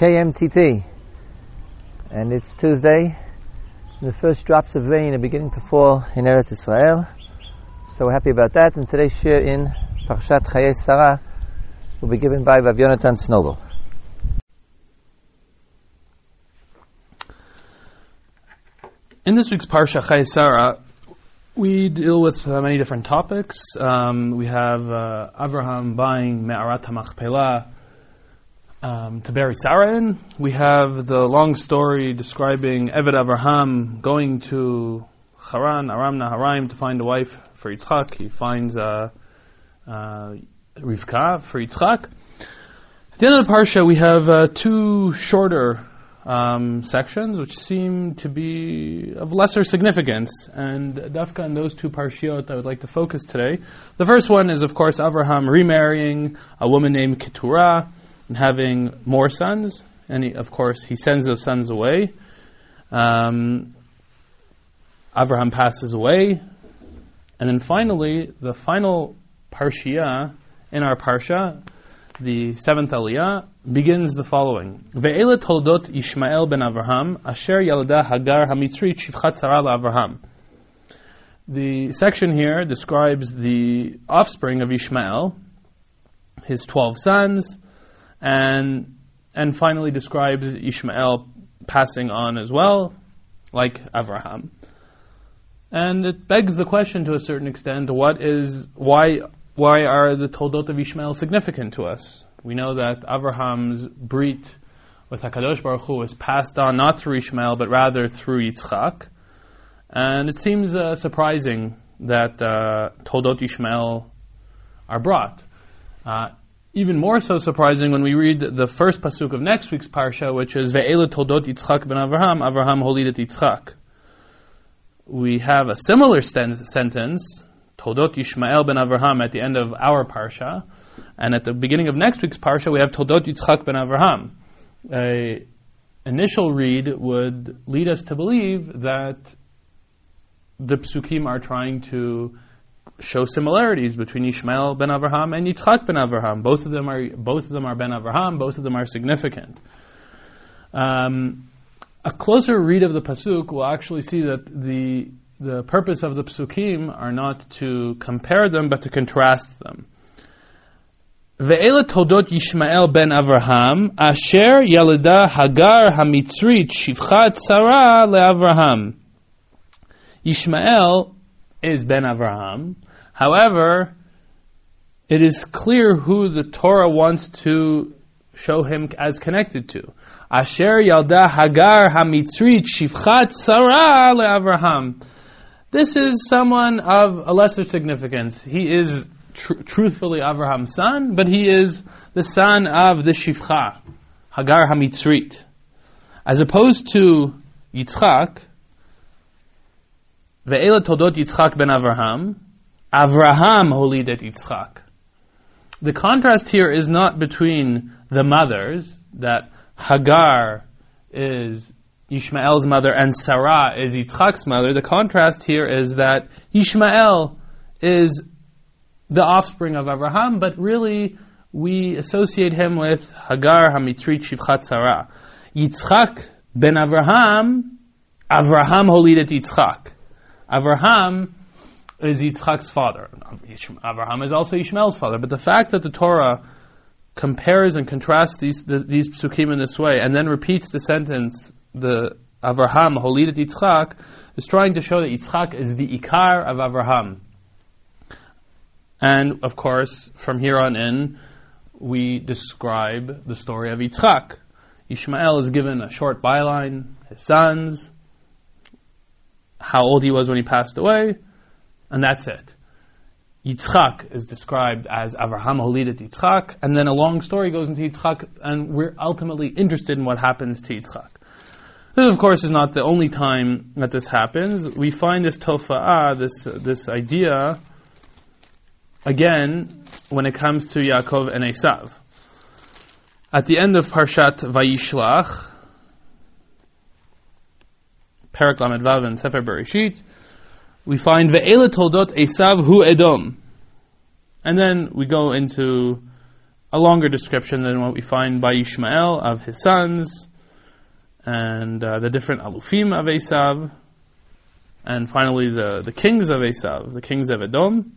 KMTT, and it's Tuesday. The first drops of rain are beginning to fall in Eretz Israel, so we're happy about that. And today's share in Parshat Chayei Sarah will be given by Rav Yonatan Snowball. In this week's Parsha Chayei Sarah, we deal with uh, many different topics. Um, we have uh, Abraham buying Me'arat HaMachpelah um, to bury Sarah in. We have the long story describing Eved Abraham going to Haran, Aram Naharaim, to find a wife for Yitzchak. He finds uh, uh, Rivka for Yitzchak. At the end of the Parsha, we have uh, two shorter um, sections which seem to be of lesser significance. And Dafka in those two parshiot, I would like to focus today. The first one is, of course, Abraham remarrying a woman named Keturah and having more sons. And he, of course, he sends those sons away. Um, Abraham passes away. And then finally, the final parshiah in our parsha, the seventh aliyah, begins the following. Ve'ele toldot Ishmael ben Avraham, asher yalda Hagar hamitzrit shivchat Avraham. The section here describes the offspring of Ishmael, his twelve sons, and and finally describes Ishmael passing on as well, like Avraham. And it begs the question to a certain extent: What is why why are the Toldot of Ishmael significant to us? We know that Abraham's brit with Hakadosh Baruch Hu was passed on not through Ishmael but rather through Yitzchak, and it seems uh, surprising that uh, Toldot Ishmael are brought. Uh, even more so surprising when we read the first pasuk of next week's parsha, which is Ve'ela Toldot Yitzchak ben Avraham, Avraham holidet Yitzchak. We have a similar sten- sentence, Toldot Yishmael ben Avraham, at the end of our parsha, and at the beginning of next week's parsha, we have Toldot Yitzchak ben Avraham. A initial read would lead us to believe that the psukim are trying to show similarities between Ishmael ben Avraham and Yitzchak ben Avraham. Both of them are both of them are ben Avraham. Both of them are significant. Um, a closer read of the pasuk will actually see that the the purpose of the psukim are not to compare them, but to contrast them. Ve'ela toldot Yishmael ben Avraham, asher yalida Hagar hamitzrit shivchat Sarah leAvraham. Yishmael is ben Avraham. However, it is clear who the Torah wants to show him as connected to. Asher yalda Hagar hamitzrit shivchat Sarah leAvraham. This is someone of a lesser significance. He is tr- truthfully Abraham's son, but he is the son of the Shivcha, Hagar Hamitzrit. As opposed to Yitzchak, Ve'ela Toldot Yitzchak ben Avraham, Avraham holidet Yitzchak. The contrast here is not between the mothers, that Hagar is Ishmael's mother and Sarah is Yitzchak's mother. The contrast here is that Ishmael is the offspring of Avraham, but really we associate him with Hagar Hamitzrit Shivchat Sarah. Yitzchak ben Avraham, Avraham holidet Yitzchak. Avraham is Yitzchak's father. Abraham is also Ishmael's father. But the fact that the Torah compares and contrasts these the, these psukim in this way, and then repeats the sentence, the Avraham holidet Yitzchak, is trying to show that Yitzchak is the ikar of Avraham. And of course, from here on in, we describe the story of Yitzchak. Ishmael is given a short byline, his sons, how old he was when he passed away, and that's it. Yitzchak is described as Avraham Holidet Yitzchak, and then a long story goes into Yitzchak, and we're ultimately interested in what happens to Yitzchak. This, of course, is not the only time that this happens. We find this tofa'ah, this, this idea, again, when it comes to Yaakov and Esav. At the end of Parshat Vayishlach, Perak Lamed Vav and Sefer Bereshit, we find Ve'ela Toldot Esav Hu Edom. And then we go into a longer description than what we find by Ishmael of his sons and uh, the different alufim of Esav, and finally the, the kings of Esav, the kings of Edom.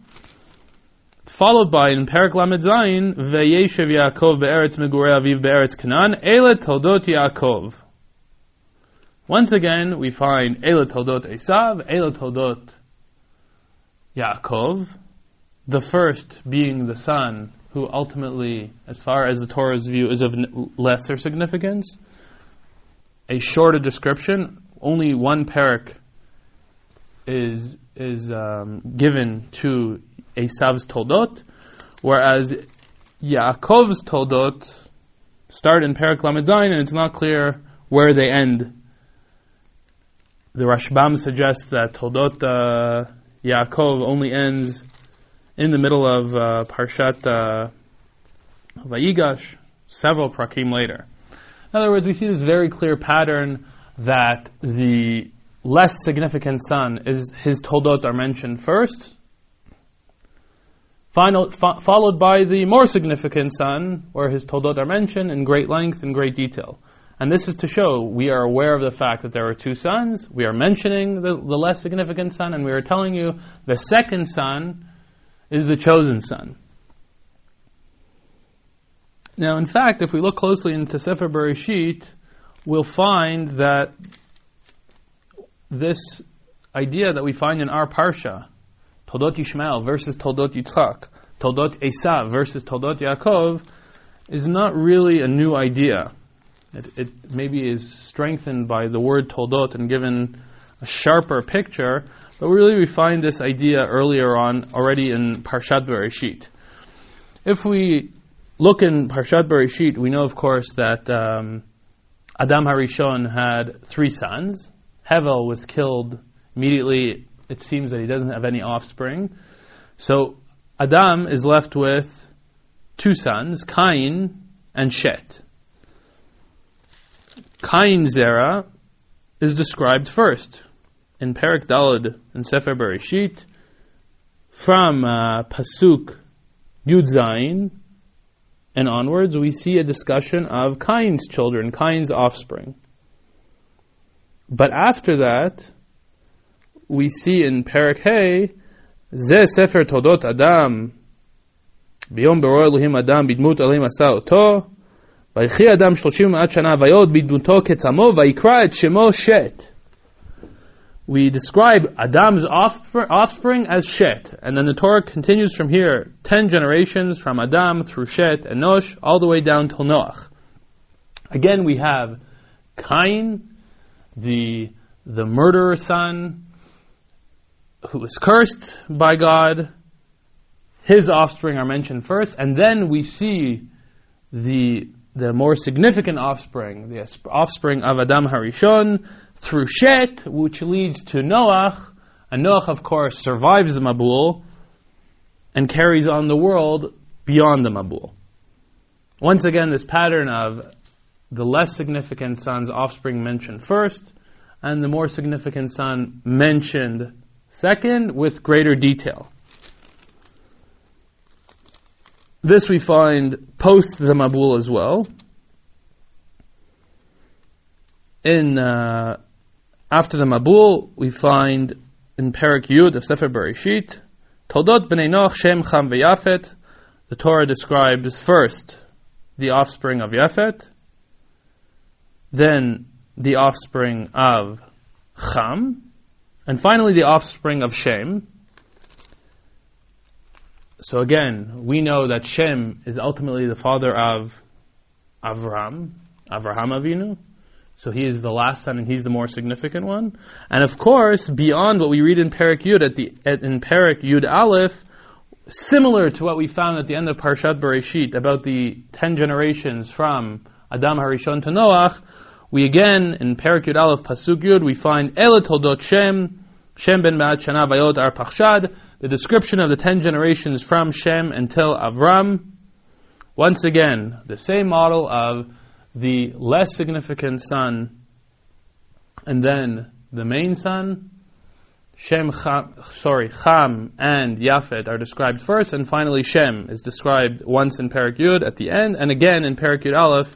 Followed by in Perak Lamed Zayin, Veyeshev Yaakov be'eretz megurei aviv be'eretz Canaan, Ele toldot Yaakov. Once again, we find Ele toldot Esav, Ele toldot Yaakov, the first being the son who ultimately, as far as the Torah's view, is of lesser significance. A shorter description, only one parak is is um, given to Esav's Toldot, whereas Yaakov's Toldot start in Parak Lamed and it's not clear where they end. The Rashbam suggests that Toldot uh, Yaakov only ends in the middle of uh, Parshat uh, Vayigash, several prakim later. In other words, we see this very clear pattern that the less significant son is his toldot are mentioned first, final, fo- followed by the more significant son, where his toldot are mentioned in great length and great detail. And this is to show we are aware of the fact that there are two sons. We are mentioning the, the less significant son, and we are telling you the second son is the chosen son. Now, in fact, if we look closely into Sefer Bereshit, we'll find that this idea that we find in our parsha, Toldot Ishmael versus Toldot Yitzchak, Toldot Esav versus Toldot Yaakov, is not really a new idea. It, it maybe is strengthened by the word Toldot and given a sharper picture, but really we find this idea earlier on already in Parshat Bereshit. If we look in Parshat Bereshit, we know of course that um, Adam Harishon had three sons. Hevel was killed immediately. It seems that he doesn't have any offspring. So Adam is left with two sons, Cain and Shet. Kain Zera is described first in Perak Dalad in Sefer Bereshit from uh, Pasuk Yud Zayin and onwards, we see a discussion of Kain's children, Kain's offspring. But after that, we see in Parakeh, Ze Sefer Toldot Adam, Biyom Bero Elohim Adam Bidmut Elohim Asa Oto, ויחי אדם שלושים ומעט שנה ויוד בדמותו כצמו ויקרא את שמו שת. We describe Adam's offspring as Shet, and then the Torah continues from here, ten generations from Adam through Shet and Nosh, all the way down till Noach. Again, we have Cain, the, the murderer son, who was cursed by God. His offspring are mentioned first, and then we see the, the more significant offspring, the offspring of Adam Harishon, through Shet, which leads to Noach, and Noach, of course, survives the Mabul and carries on the world beyond the Mabul. Once again, this pattern of the less significant son's offspring mentioned first, and the more significant son mentioned second with greater detail. This we find post the Mabul as well. In uh, after the Mabul, we find in Perak Yud of Sefer Bereshit, Toldot b'nei Noach Shem Cham v'Yafet. The Torah describes first the offspring of Yafet, then the offspring of Cham, and finally the offspring of Shem. So again, we know that Shem is ultimately the father of Avram, Avraham Avinu. So he is the last son and he's the more significant one. And of course, beyond what we read in Perak Yud, at the, at, in Perak Yud Aleph, similar to what we found at the end of Parshat Bereshit about the ten generations from Adam Harishon to Noach, we again, in Perak Yud Aleph Pasuk Yud, we find El Toldot Shem, Shem ben Ma'at Shana Vayot Ar Pachshad, the description of the ten generations from Shem until Avram. Once again, the same model of the less significant son and then the main son, Shem, Cham, sorry, Cham and Yafet are described first, and finally Shem is described once in Perak Yud at the end, and again in Perak Yud Aleph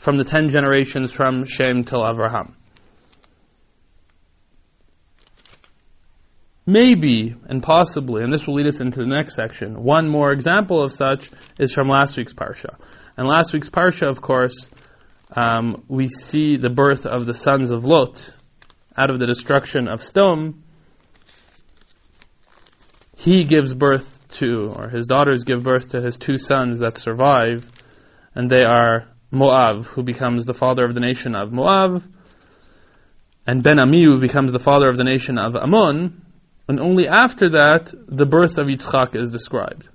from the ten generations from Shem till Avraham. Maybe and possibly, and this will lead us into the next section, one more example of such is from last week's Parsha. And last week's Parsha, of course, um, we see the birth of the sons of Lot out of the destruction of Sdom. He gives birth to, or his daughters give birth to his two sons that survive, and they are Moab, who becomes the father of the nation of Moab, and Ben Ami, who becomes the father of the nation of Ammon, and only after that the birth of Yitzchak is described.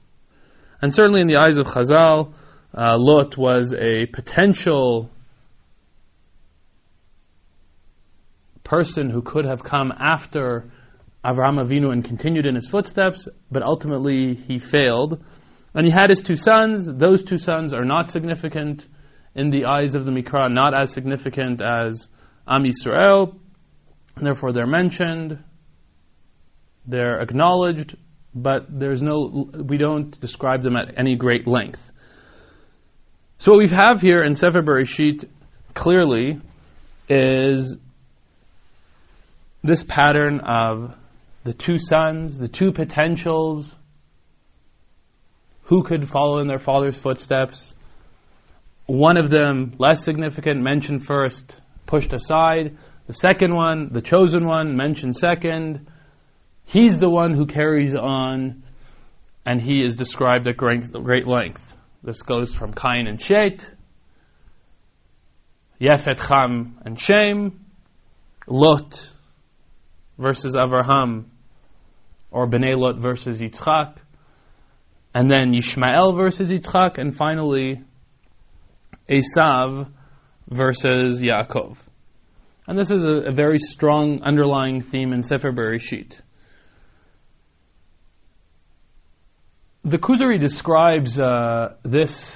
And certainly in the eyes of Chazal, uh, Lot was a potential person who could have come after Avraham Avinu and continued in his footsteps, but ultimately he failed. And he had his two sons. Those two sons are not significant in the eyes of the Mikra, not as significant as Am Yisrael. Therefore, they're mentioned, they're acknowledged, but there's no, we don't describe them at any great length. So what we have here in Sefer Bereshit clearly is this pattern of the two sons, the two potentials, who could follow in their father's footsteps. One of them, less significant, mentioned first, pushed aside. The second one, the chosen one, mentioned second. He's the one who carries on, and he is described at great, length. This goes from Cain and Shet, Yefet Cham and Shem, Lot versus Avraham, or Bnei Lot versus Yitzchak, and then Yishmael versus Yitzchak, and finally Esav versus Yaakov. And this is a, a very strong underlying theme in Sefer Bereshit. The Kuzari describes uh, this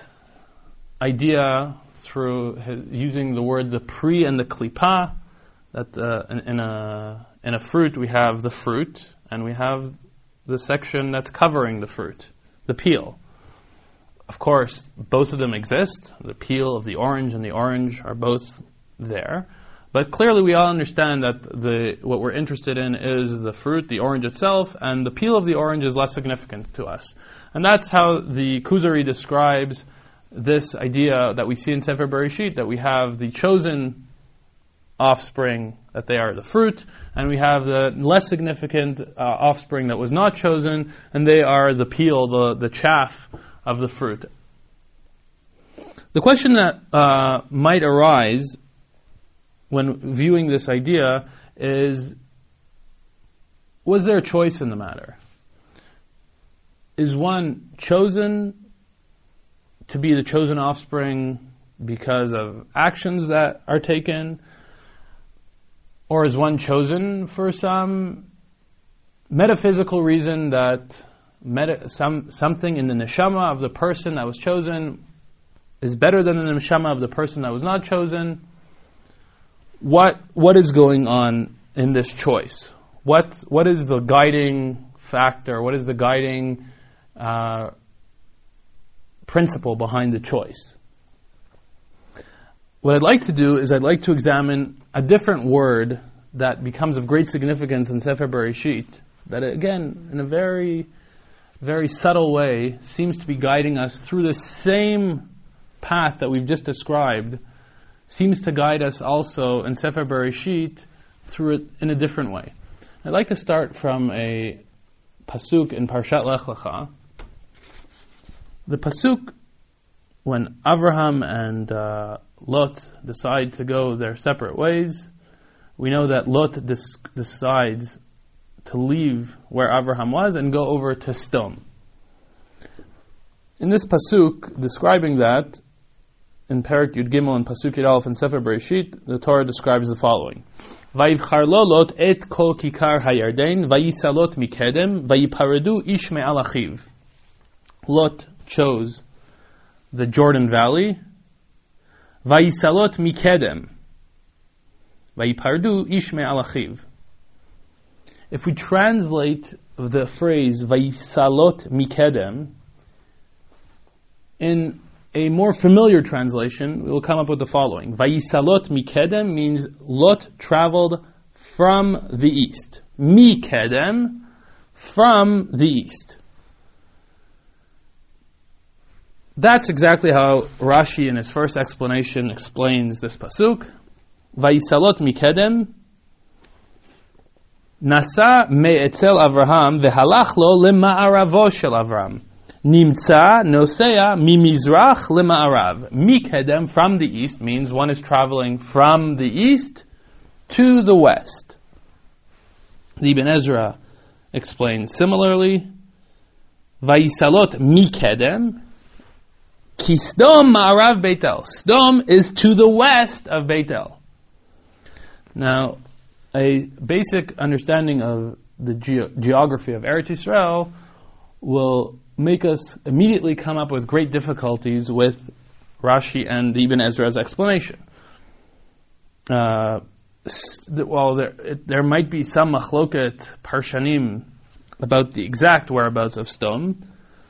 idea through his, using the word the pri and the klipa, that uh, in, in, a in a fruit we have the fruit and we have the section that's covering the fruit, the peel. Of course, both of them exist. The peel of the orange and the orange are both there. But clearly, we all understand that the what we're interested in is the fruit, the orange itself, and the peel of the orange is less significant to us. And that's how the Kuzari describes this idea that we see in Sefer Bereshit, that we have the chosen offspring, that they are the fruit, and we have the less significant uh, offspring that was not chosen, and they are the peel, the, the chaff of the fruit. The question that uh, might arise when viewing this idea is was there a choice in the matter? Is one chosen to be the chosen offspring because of actions that are taken? Or is one chosen for some metaphysical reason that meta, some, something in the neshama of the person that was chosen is better than the neshama of the person that was not chosen? What, what is going on in this choice? What, what is the guiding factor? What is the guiding uh, principle behind the choice? What I'd like to do is I'd like to examine a different word that becomes of great significance in Sefer Bereshit, that again, in a very, very subtle way, seems to be guiding us through the same path that we've just described, seems to guide us also in Sefer Bereshit through it in a different way. I'd like to start from a pasuk in Parshat Lech Lecha. The pasuk when Avraham and uh, Lot decide to go their separate ways, we know that Lot dis- decides to leave where Abraham was and go over to Sdom. In this pasuk describing that, in Perak Yud Gimel and Pasuk Yud Aleph and Sefer Bereshit, the Torah describes the following: Vayivchar Lot et kol kikar vayisalot mikedem, vayiparedu ish me'al. Lot chose the Jordan Valley Vayisalot mikedem. Vayipardu ishme alachiv. if we translate the phrase Vayisalot Mikedem in a more familiar translation, we will come up with the following. Vayisalot Mikedem means Lot traveled from the east. Mikedem, from the east. That's exactly how Rashi in his first explanation explains this pasuk. Vayisalot mikedem nasa me'etzel Avraham vehalach lo lema'aravo shel Avram. Nimtza nosea mimizrach lema'arav. Mikedem from the east means one is traveling from the east to the west. The Ibn Ezra explains similarly. Vayisalot mikedem Ki Sdom Ma'arav Beitel. Sdom is to the west of Beitel. Now, a basic understanding of the ge- geography of Eretz Yisrael will make us immediately come up with great difficulties with Rashi and Ibn Ezra's explanation. Uh, well, there, it, there might be some machloket parshanim about the exact whereabouts of Sdom.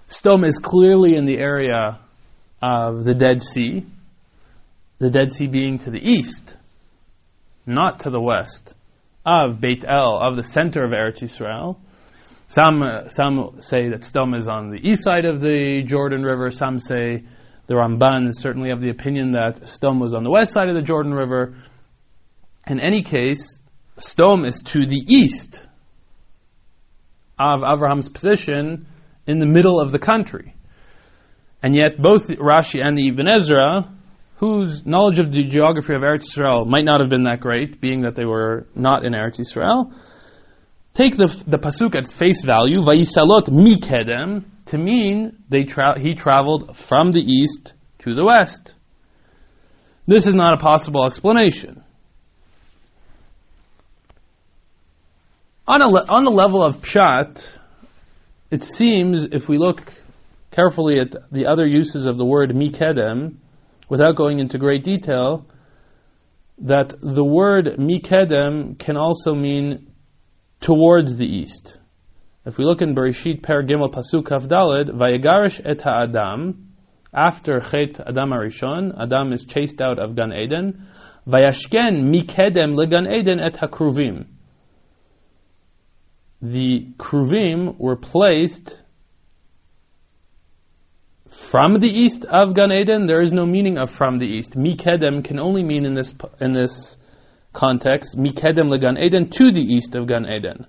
Sdom is clearly in the area of the Dead Sea, the Dead Sea being to the east, not to the west, of Beit El, of the center of Eretz Yisrael. Some, uh, some say that Sdom is on the east side of the Jordan River. Some say the Ramban is certainly of the opinion that Sdom was on the west side of the Jordan River. In any case, Sdom is to the east of Abraham's position in the middle of the country. And yet, both Rashi and the Ibn Ezra, whose knowledge of the geography of Eretz Israel might not have been that great, being that they were not in Eretz Israel, take the, the pasuk at face value, Vayisalot mikedem, to mean they tra- he traveled from the east to the west. This is not a possible explanation. On, a le- on the level of pshat, it seems, if we look carefully at the other uses of the word mikedem, without going into great detail, that the word mikedem can also mean towards the east. If we look in Bereshit Per Gimel Pasuk Kaf Daled, Vayegarish et ha'adam, after Chet Adam Arishon, Adam is chased out of Gan Eden, Vayashken mikedem legan Eden et hakruvim. The kruvim were placed from the east of Gan Eden, there is no meaning of from the east. Mikedem can only mean in this in this context, Mikedem le Gan Eden to the east of Gan Eden.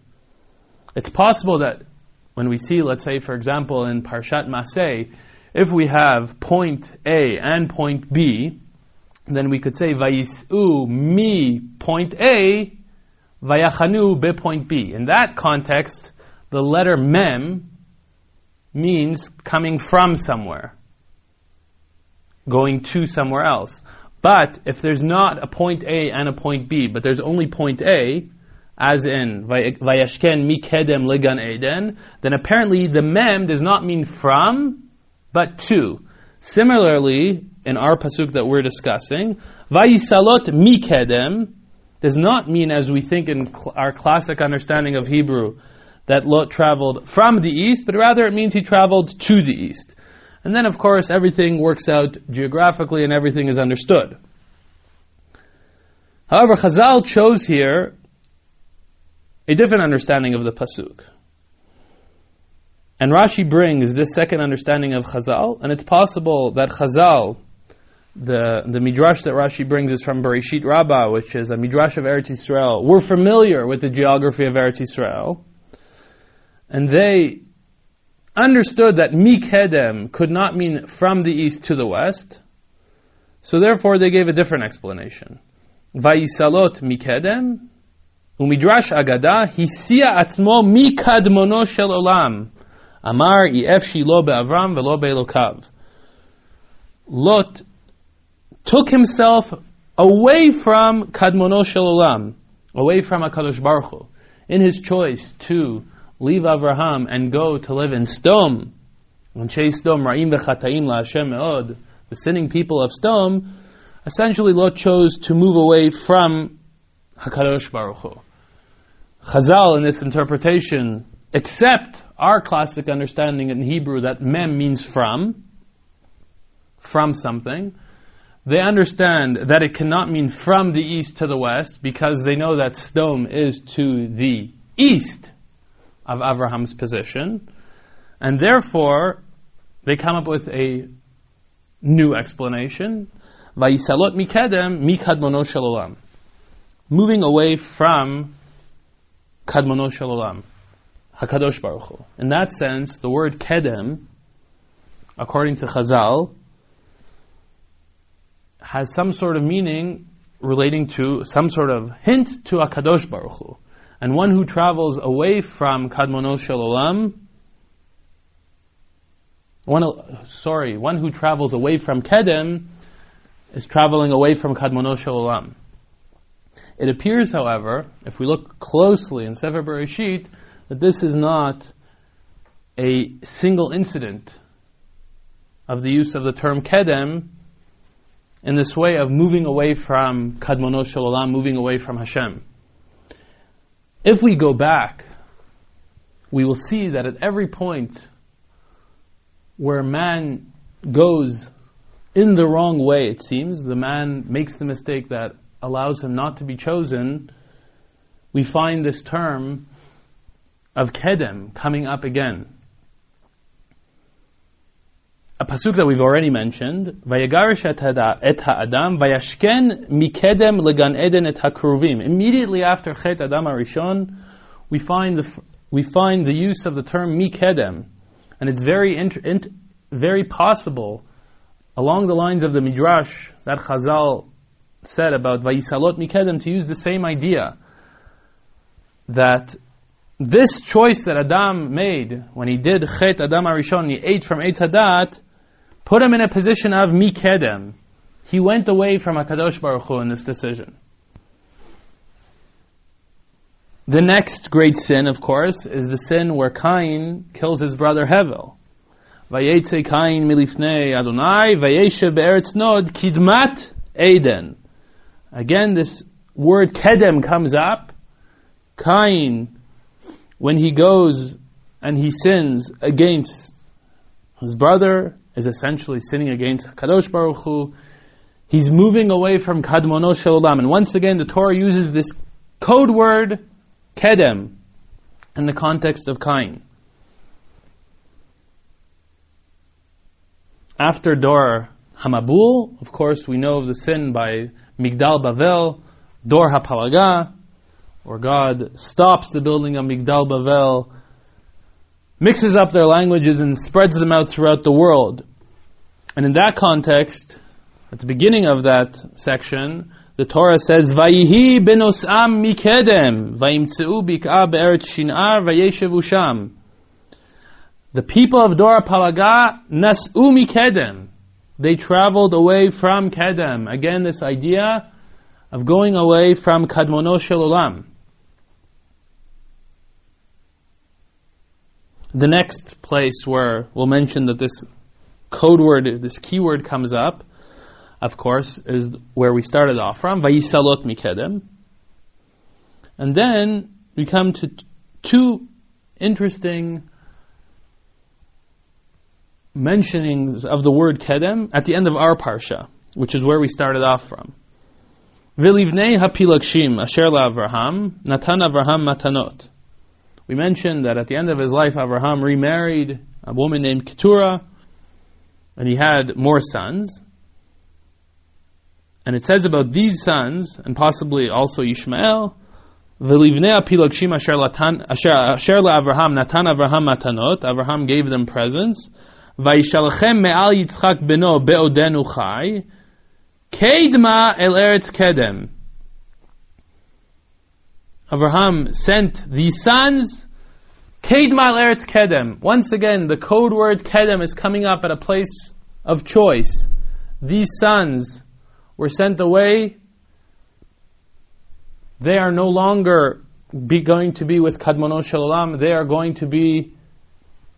It's possible that when we see, let's say, for example, in Parshat Maseh, if we have point A and point B, then we could say Vayisu mi point A, Vayachanu be point B. In that context, the letter Mem means coming from somewhere, going to somewhere else. But if there's not a point A and a point B, but there's only point A, as in Vayashken Mikedem Legan Eden, then apparently the mem does not mean from, but to. Similarly, in our pasuk that we're discussing, Vayisalot Mikedem does not mean as we think in cl- our classic understanding of Hebrew that Lot traveled from the east, but rather it means he traveled to the east. And then, of course, everything works out geographically and everything is understood. However, Chazal chose here a different understanding of the Pasuk. And Rashi brings this second understanding of Chazal, and it's possible that Chazal, the, the midrash that Rashi brings is from Bereshit Rabbah, which is a midrash of Eretz Yisrael. We're familiar with the geography of Eretz Yisrael, and they understood that mikedem could not mean from the east to the west. So therefore they gave a different explanation. Vayisalot mikedem, umidrash agada, hisia atzmo mikadmono shel olam. Amar if shilo be'avram velo be'elokav. Lot took himself away from kadmono shel olam, away from HaKadosh Baruch Hu, in his choice to leave Avraham and go to live in Sdom, and chase Sdom, Ra'im v'chataim la'Hashem me'od, the sinning people of Sdom, essentially Lot chose to move away from HaKadosh Baruch Hu. Chazal in this interpretation accept our classic understanding in Hebrew that mem means from, from something. They understand that it cannot mean from the east to the west because they know that Sdom is to the east of Abraham's position. And therefore, they come up with a new explanation. Vayisalot mikedem mikadmono shalolam. Moving away from kadmono. Hakadosh Baruch Hu. In that sense, the word kedem, according to Chazal, has some sort of meaning relating to some sort of hint to Hakadosh Baruch Hu. And one who travels away from kadmono shalolam, one, sorry, one who travels away from kedem is traveling away from kadmono shalolam. It appears, however, if we look closely in Sefer Bereshit, that this is not a single incident of the use of the term kedem in this way of moving away from kadmono shalolam, moving away from Hashem. If we go back, we will see that at every point where man goes in the wrong way, it seems, the man makes the mistake that allows him not to be chosen, we find this term of Kedem coming up again. A pasuk that we've already mentioned, Vayagarish et ha'adam, Vayashken mikedem legan eden et hakruvim. Immediately after Chet Adam Arishon, we find the, we find the use of the term mikedem. And it's very, int- int- very possible, along the lines of the Midrash that Chazal said about Vayisalot mikedem, to use the same idea. That this choice that Adam made when he did Chet Adam Arishon, he ate from Eitz Hadat, put him in a position of Mikedem. He went away from HaKadosh Baruch Hu in this decision. The next great sin, of course, is the sin where Cain kills his brother Hevel. Vayetze Cain milifnei Adonai, vayeshe be'eretz nod, kidmat Eden. Again, this word kedem comes up. Cain when he goes and he sins against his brother, is essentially sinning against Kadosh Baruch Hu. He's moving away from Kadmono Shalom. And once again, the Torah uses this code word, Kedem, in the context of Cain. After Dor Hamabul, of course, we know of the sin by Migdal Bavel, Dor HaPalaga, or God stops the building of Migdal Bavel, mixes up their languages and spreads them out throughout the world. And in that context, at the beginning of that section, the Torah says, "Vayihi benosam mikedem, vayimtzeu bik'a be'eretz shin'ar vayeshevu sham." The people of Dor Palaga nas'u mikedem. They traveled away from Kedem. Again, this idea of going away from Kadmono Olam. The next place where we'll mention that this code word, this keyword comes up, of course, is where we started off from, Vayisalot Mikedem. And then we come to two interesting mentionings of the word Kedem at the end of our Parsha, which is where we started off from. Vilivnei hapilakshim asher natan Avraham matanot. We mentioned that at the end of his life, Abraham remarried a woman named Keturah, and he had more sons. And it says about these sons, and possibly also Ishmael, V'livnei apilagshim asher Avraham natan Avraham matanot. Avraham gave them presents. Vayishalachem me'al Yitzchak beno be'odenu chai. Kedma el eretz kedem. Avraham sent these sons, Kedmal Eretz Kedem. Once again, the code word Kedem is coming up at a place of choice. These sons were sent away. They are no longer be going to be with Kadmono Shalom. They are going to be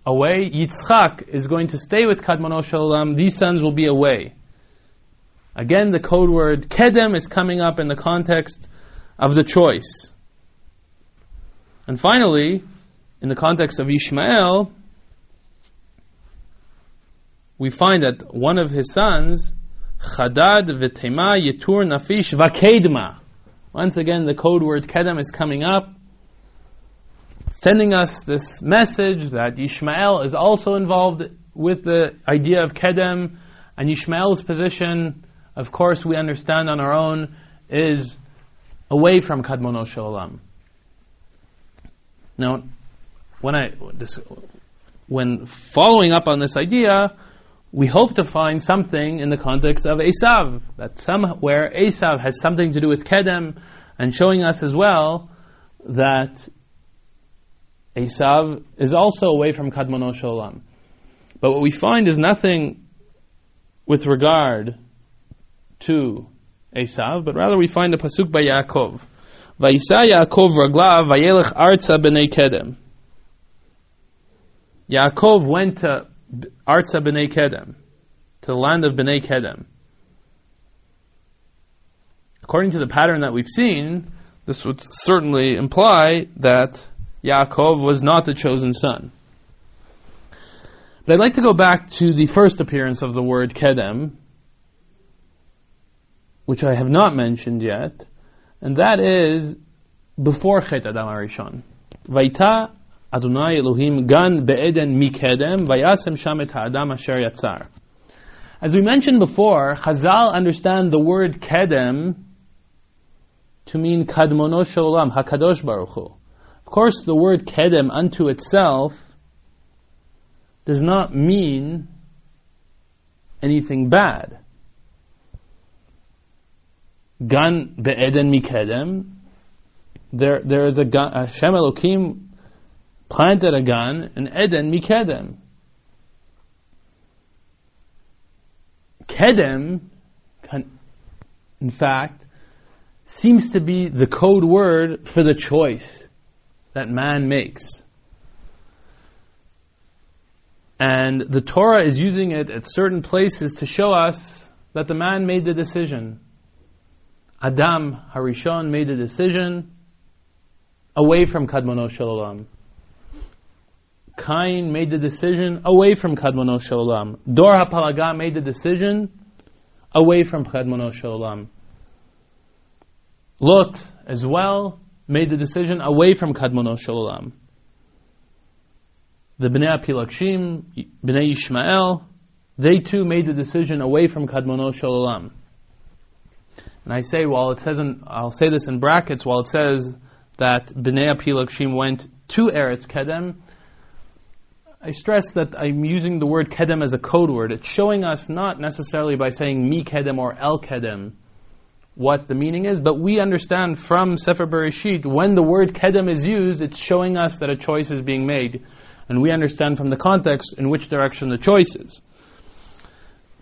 away. Yitzchak is going to stay with Kadmono Shalom. These sons will be away. Again, the code word Kedem is coming up in the context of the choice. And finally, in the context of Ishmael, we find that one of his sons, Chadad v'tema yetur nafish vakedma. Once again, the code word kedem is coming up, sending us this message that Ishmael is also involved with the idea of kedem, and Ishmael's position, of course, we understand on our own, is away from kadmono shalom. Now, when I this, when following up on this idea, we hope to find something in the context of Esav, that somewhere Esav has something to do with Kedem, and showing us as well that Esav is also away from Kadmono Sholam. But what we find is nothing with regard to Esav, but rather we find a pasuk by Yaakov. Vayisa Yaakov raglav vayelech arza b'nei kedem. Yaakov went to Arza b'nei Kedem, to the land of b'nei Kedem. According to the pattern that we've seen, this would certainly imply that Yaakov was not the chosen son. But I'd like to go back to the first appearance of the word Kedem, which I have not mentioned yet, and that is before Chet Adam Arishon. Vaita Adonai Elohim gan be'eden mikedem vayasem sham et ha'adam asher yatzar. As we mentioned before, Chazal understand the word kedem to mean kadmono sholam, hakadosh baruch Hu. Of course, the word kedem unto itself does not mean anything bad. Gan be'eden mikedem. There, there is a, a Shem Elohim planted a gun in Eden mikedem. Kedem, in fact, seems to be the code word for the choice that man makes. And the Torah is using it at certain places to show us that the man made the decision. Adam Harishon made a decision away from Kadmono Shalom. Cain made the decision away from Kadmono Shalom. Dor HaPalaga made the decision away from Kadmono Shalom. Lot as well made the decision away from Kadmono Shalom. The Bnei Apilakshim, Bnei Ishmael, they too made the decision away from Kadmono Shalom. And I say, while it says, in, I'll say this in brackets, while it says that Bnei Apilakshim went to Eretz Kedem, I stress that I'm using the word kedem as a code word. It's showing us not necessarily by saying mi kedem or el kedem what the meaning is, but we understand from Sefer Bereshit when the word kedem is used, it's showing us that a choice is being made, and we understand from the context in which direction the choice is.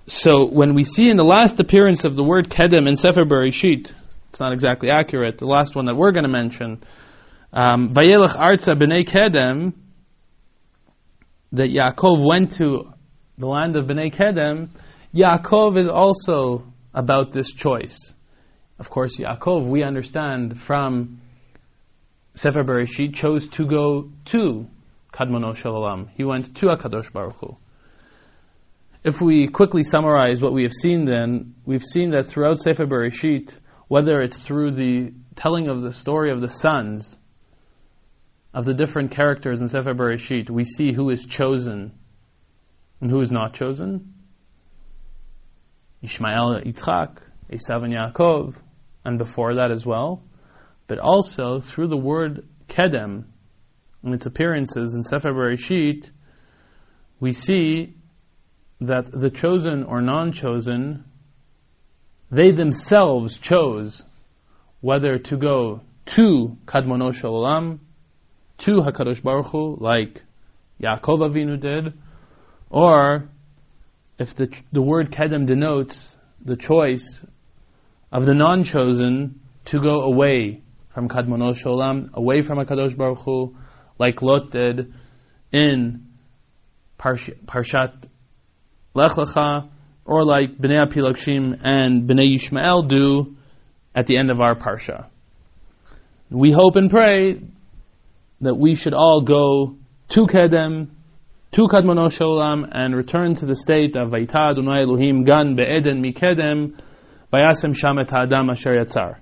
So when we see in the last appearance of the word kedem in Sefer Bereshit, it's not exactly accurate. The last one that we're going to mention, um, Vayelach arza b'nei kedem that Yaakov went to the land of Bnei Kedem, Yaakov is also about this choice. Of course, Yaakov, we understand from Sefer Bereshit, chose to go to Kadmono Shalom. He went to Akadosh Baruch Hu. If we quickly summarize what we have seen then, we've seen that throughout Sefer Bereshit, whether it's through the telling of the story of the sons, of the different characters in Sefer Bereshit, we see who is chosen and who is not chosen. Ishmael, Yitzchak, Esav and Yaakov, and before that as well. But also through the word Kedem and its appearances in Sefer Bereshit, we see that the chosen or non-chosen, they themselves chose whether to go to Kadmono Olam to Hakadosh Baruch Hu, like Yaakov Avinu did, or if the the word kedem denotes the choice of the non-chosen to go away from Kadmono Sholam, away from Hakadosh Baruch Hu, like Lot did in Parshat Lech Lecha, or like Bnei Apilakshim and Bnei Yishmael do at the end of our Parsha. We hope and pray that we should all go to Kedem, to Kadmono Sholam, and return to the state of Vaita Adonai Elohim Gan Be'eden Mikedem, Vayasem Shamet Ha'adam Asher Yatzar.